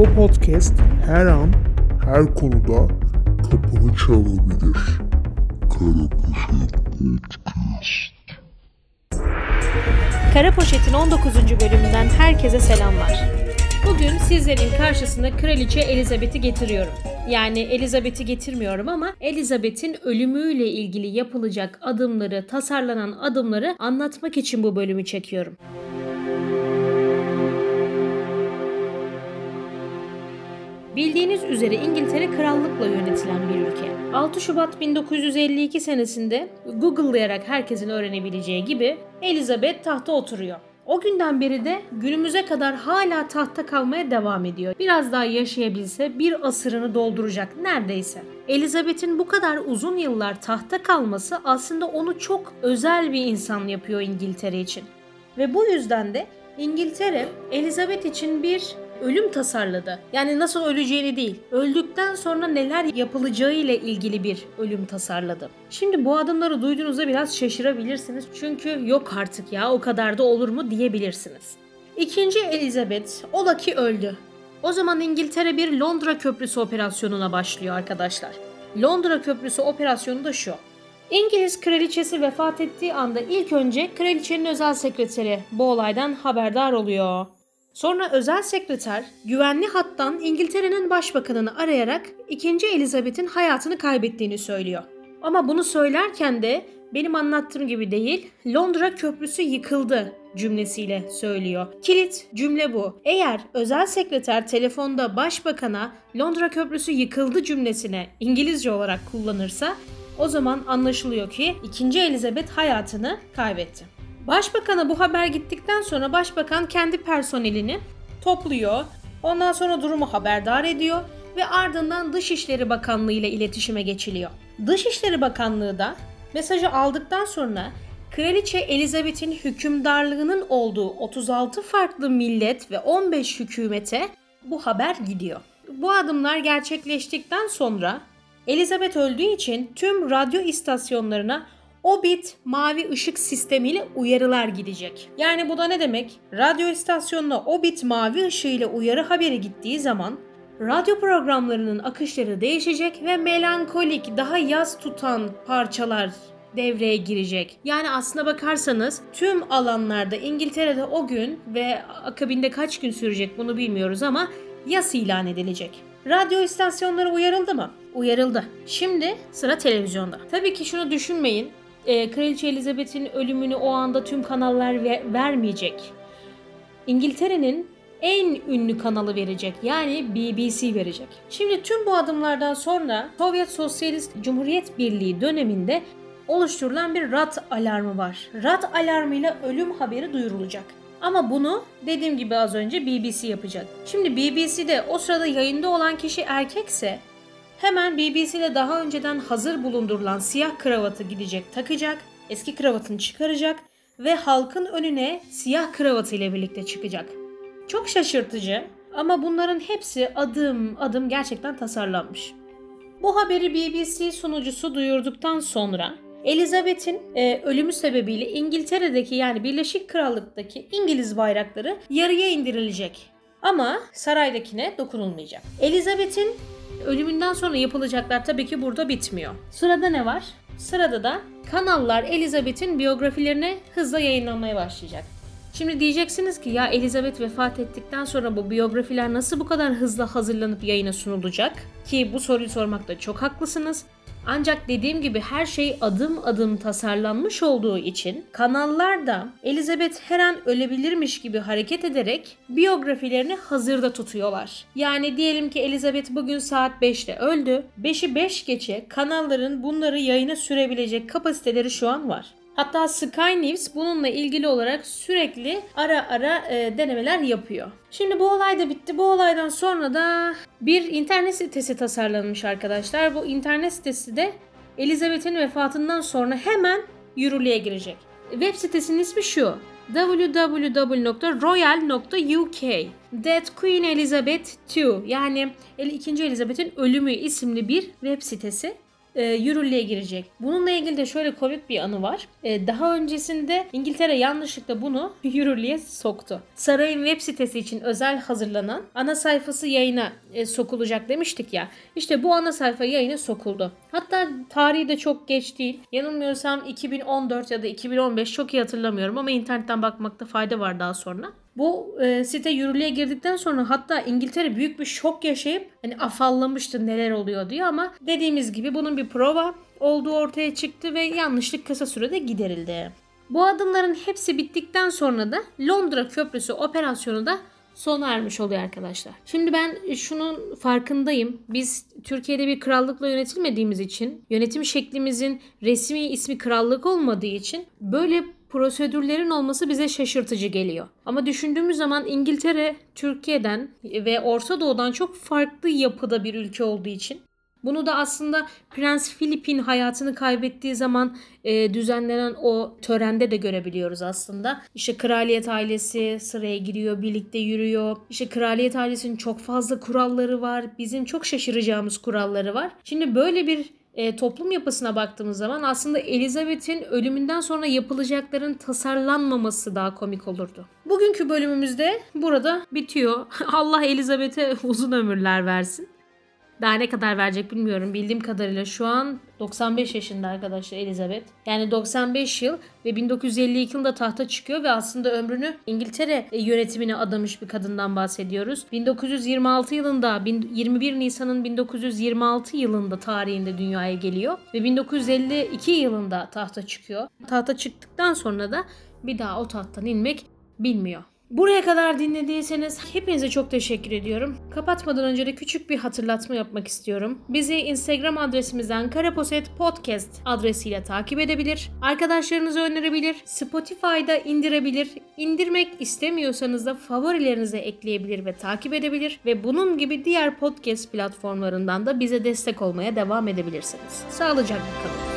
Bu podcast her an her konuda kapını çalabilir. Karapoşet Podcast. Kara Poşet'in 19. bölümünden herkese selamlar. Bugün sizlerin karşısına Kraliçe Elizabeth'i getiriyorum. Yani Elizabeth'i getirmiyorum ama Elizabeth'in ölümüyle ilgili yapılacak adımları, tasarlanan adımları anlatmak için bu bölümü çekiyorum. Bildiğiniz üzere İngiltere krallıkla yönetilen bir ülke. 6 Şubat 1952 senesinde Google'layarak herkesin öğrenebileceği gibi Elizabeth tahta oturuyor. O günden beri de günümüze kadar hala tahta kalmaya devam ediyor. Biraz daha yaşayabilse bir asırını dolduracak neredeyse. Elizabeth'in bu kadar uzun yıllar tahta kalması aslında onu çok özel bir insan yapıyor İngiltere için. Ve bu yüzden de İngiltere Elizabeth için bir ölüm tasarladı. Yani nasıl öleceğini değil, öldükten sonra neler yapılacağı ile ilgili bir ölüm tasarladı. Şimdi bu adımları duyduğunuzda biraz şaşırabilirsiniz. Çünkü yok artık ya o kadar da olur mu diyebilirsiniz. İkinci Elizabeth ola ki öldü. O zaman İngiltere bir Londra Köprüsü operasyonuna başlıyor arkadaşlar. Londra Köprüsü operasyonu da şu. İngiliz kraliçesi vefat ettiği anda ilk önce kraliçenin özel sekreteri bu olaydan haberdar oluyor. Sonra özel sekreter güvenli hattan İngiltere'nin başbakanını arayarak 2. Elizabeth'in hayatını kaybettiğini söylüyor. Ama bunu söylerken de benim anlattığım gibi değil, Londra köprüsü yıkıldı cümlesiyle söylüyor. Kilit cümle bu. Eğer özel sekreter telefonda başbakana Londra köprüsü yıkıldı cümlesine İngilizce olarak kullanırsa o zaman anlaşılıyor ki 2. Elizabeth hayatını kaybetti. Başbakan'a bu haber gittikten sonra başbakan kendi personelini topluyor. Ondan sonra durumu haberdar ediyor ve ardından Dışişleri Bakanlığı ile iletişime geçiliyor. Dışişleri Bakanlığı da mesajı aldıktan sonra Kraliçe Elizabeth'in hükümdarlığının olduğu 36 farklı millet ve 15 hükümete bu haber gidiyor. Bu adımlar gerçekleştikten sonra Elizabeth öldüğü için tüm radyo istasyonlarına Obit mavi ışık sistemiyle uyarılar gidecek. Yani bu da ne demek? Radyo istasyonuna Obit mavi ışığıyla uyarı haberi gittiği zaman radyo programlarının akışları değişecek ve melankolik, daha yaz tutan parçalar devreye girecek. Yani aslına bakarsanız tüm alanlarda İngiltere'de o gün ve akabinde kaç gün sürecek bunu bilmiyoruz ama yas ilan edilecek. Radyo istasyonları uyarıldı mı? Uyarıldı. Şimdi sıra televizyonda. Tabii ki şunu düşünmeyin e, Kraliçe Elizabeth'in ölümünü o anda tüm kanallar ve vermeyecek. İngiltere'nin en ünlü kanalı verecek. Yani BBC verecek. Şimdi tüm bu adımlardan sonra Sovyet Sosyalist Cumhuriyet Birliği döneminde oluşturulan bir rat alarmı var. Rat alarmıyla ölüm haberi duyurulacak. Ama bunu dediğim gibi az önce BBC yapacak. Şimdi BBC'de o sırada yayında olan kişi erkekse Hemen BBC'de daha önceden hazır bulundurulan siyah kravatı gidecek takacak, eski kravatını çıkaracak ve halkın önüne siyah kravatı ile birlikte çıkacak. Çok şaşırtıcı ama bunların hepsi adım adım gerçekten tasarlanmış. Bu haberi BBC sunucusu duyurduktan sonra Elizabeth'in e, ölümü sebebiyle İngiltere'deki yani Birleşik Krallık'taki İngiliz bayrakları yarıya indirilecek. Ama saraydakine dokunulmayacak. Elizabeth'in Ölümünden sonra yapılacaklar tabii ki burada bitmiyor. Sırada ne var? Sırada da kanallar Elizabeth'in biyografilerini hızla yayınlamaya başlayacak. Şimdi diyeceksiniz ki ya Elizabeth vefat ettikten sonra bu biyografiler nasıl bu kadar hızlı hazırlanıp yayına sunulacak? Ki bu soruyu sormakta çok haklısınız. Ancak dediğim gibi her şey adım adım tasarlanmış olduğu için kanallar da Elizabeth her an ölebilirmiş gibi hareket ederek biyografilerini hazırda tutuyorlar. Yani diyelim ki Elizabeth bugün saat 5'te öldü. 5'i 5 geçe kanalların bunları yayına sürebilecek kapasiteleri şu an var. Hatta Sky News bununla ilgili olarak sürekli ara ara e, denemeler yapıyor. Şimdi bu olay da bitti. Bu olaydan sonra da bir internet sitesi tasarlanmış arkadaşlar. Bu internet sitesi de Elizabeth'in vefatından sonra hemen yürürlüğe girecek. Web sitesinin ismi şu www.royal.uk Dead Queen Elizabeth II yani 2. Elizabeth'in ölümü isimli bir web sitesi. E, yürürlüğe girecek. Bununla ilgili de şöyle komik bir anı var. E, daha öncesinde İngiltere yanlışlıkla bunu yürürlüğe soktu. Sarayın web sitesi için özel hazırlanan ana sayfası yayına e, sokulacak demiştik ya. İşte bu ana sayfa yayına sokuldu. Hatta tarihi de çok geç değil. Yanılmıyorsam 2014 ya da 2015 çok iyi hatırlamıyorum ama internetten bakmakta fayda var daha sonra. Bu e, site yürürlüğe girdikten sonra hatta İngiltere büyük bir şok yaşayıp hani afallamıştı neler oluyor diyor ama dediğimiz gibi bunun bir prova olduğu ortaya çıktı ve yanlışlık kısa sürede giderildi. Bu adımların hepsi bittikten sonra da Londra Köprüsü operasyonu da sona ermiş oluyor arkadaşlar. Şimdi ben şunun farkındayım. Biz Türkiye'de bir krallıkla yönetilmediğimiz için, yönetim şeklimizin resmi ismi krallık olmadığı için böyle prosedürlerin olması bize şaşırtıcı geliyor. Ama düşündüğümüz zaman İngiltere Türkiye'den ve Orta Doğu'dan çok farklı yapıda bir ülke olduğu için bunu da aslında Prens Philip'in hayatını kaybettiği zaman e, düzenlenen o törende de görebiliyoruz aslında. İşte kraliyet ailesi sıraya giriyor, birlikte yürüyor. İşte kraliyet ailesinin çok fazla kuralları var. Bizim çok şaşıracağımız kuralları var. Şimdi böyle bir e, toplum yapısına baktığımız zaman aslında Elizabeth'in ölümünden sonra yapılacakların tasarlanmaması daha komik olurdu. Bugünkü bölümümüzde burada bitiyor. Allah Elizabeth'e uzun ömürler versin. Daha ne kadar verecek bilmiyorum. Bildiğim kadarıyla şu an 95 yaşında arkadaşlar Elizabeth. Yani 95 yıl ve 1952 yılında tahta çıkıyor ve aslında ömrünü İngiltere e, yönetimine adamış bir kadından bahsediyoruz. 1926 yılında 21 Nisan'ın 1926 yılında tarihinde dünyaya geliyor ve 1952 yılında tahta çıkıyor. Tahta çıktıktan sonra da bir daha o tahttan inmek bilmiyor. Buraya kadar dinlediyseniz hepinize çok teşekkür ediyorum. Kapatmadan önce de küçük bir hatırlatma yapmak istiyorum. Bizi Instagram adresimizden Karaposet Podcast adresiyle takip edebilir. Arkadaşlarınıza önerebilir. Spotify'da indirebilir. İndirmek istemiyorsanız da favorilerinize ekleyebilir ve takip edebilir. Ve bunun gibi diğer podcast platformlarından da bize destek olmaya devam edebilirsiniz. Sağlıcakla kalın.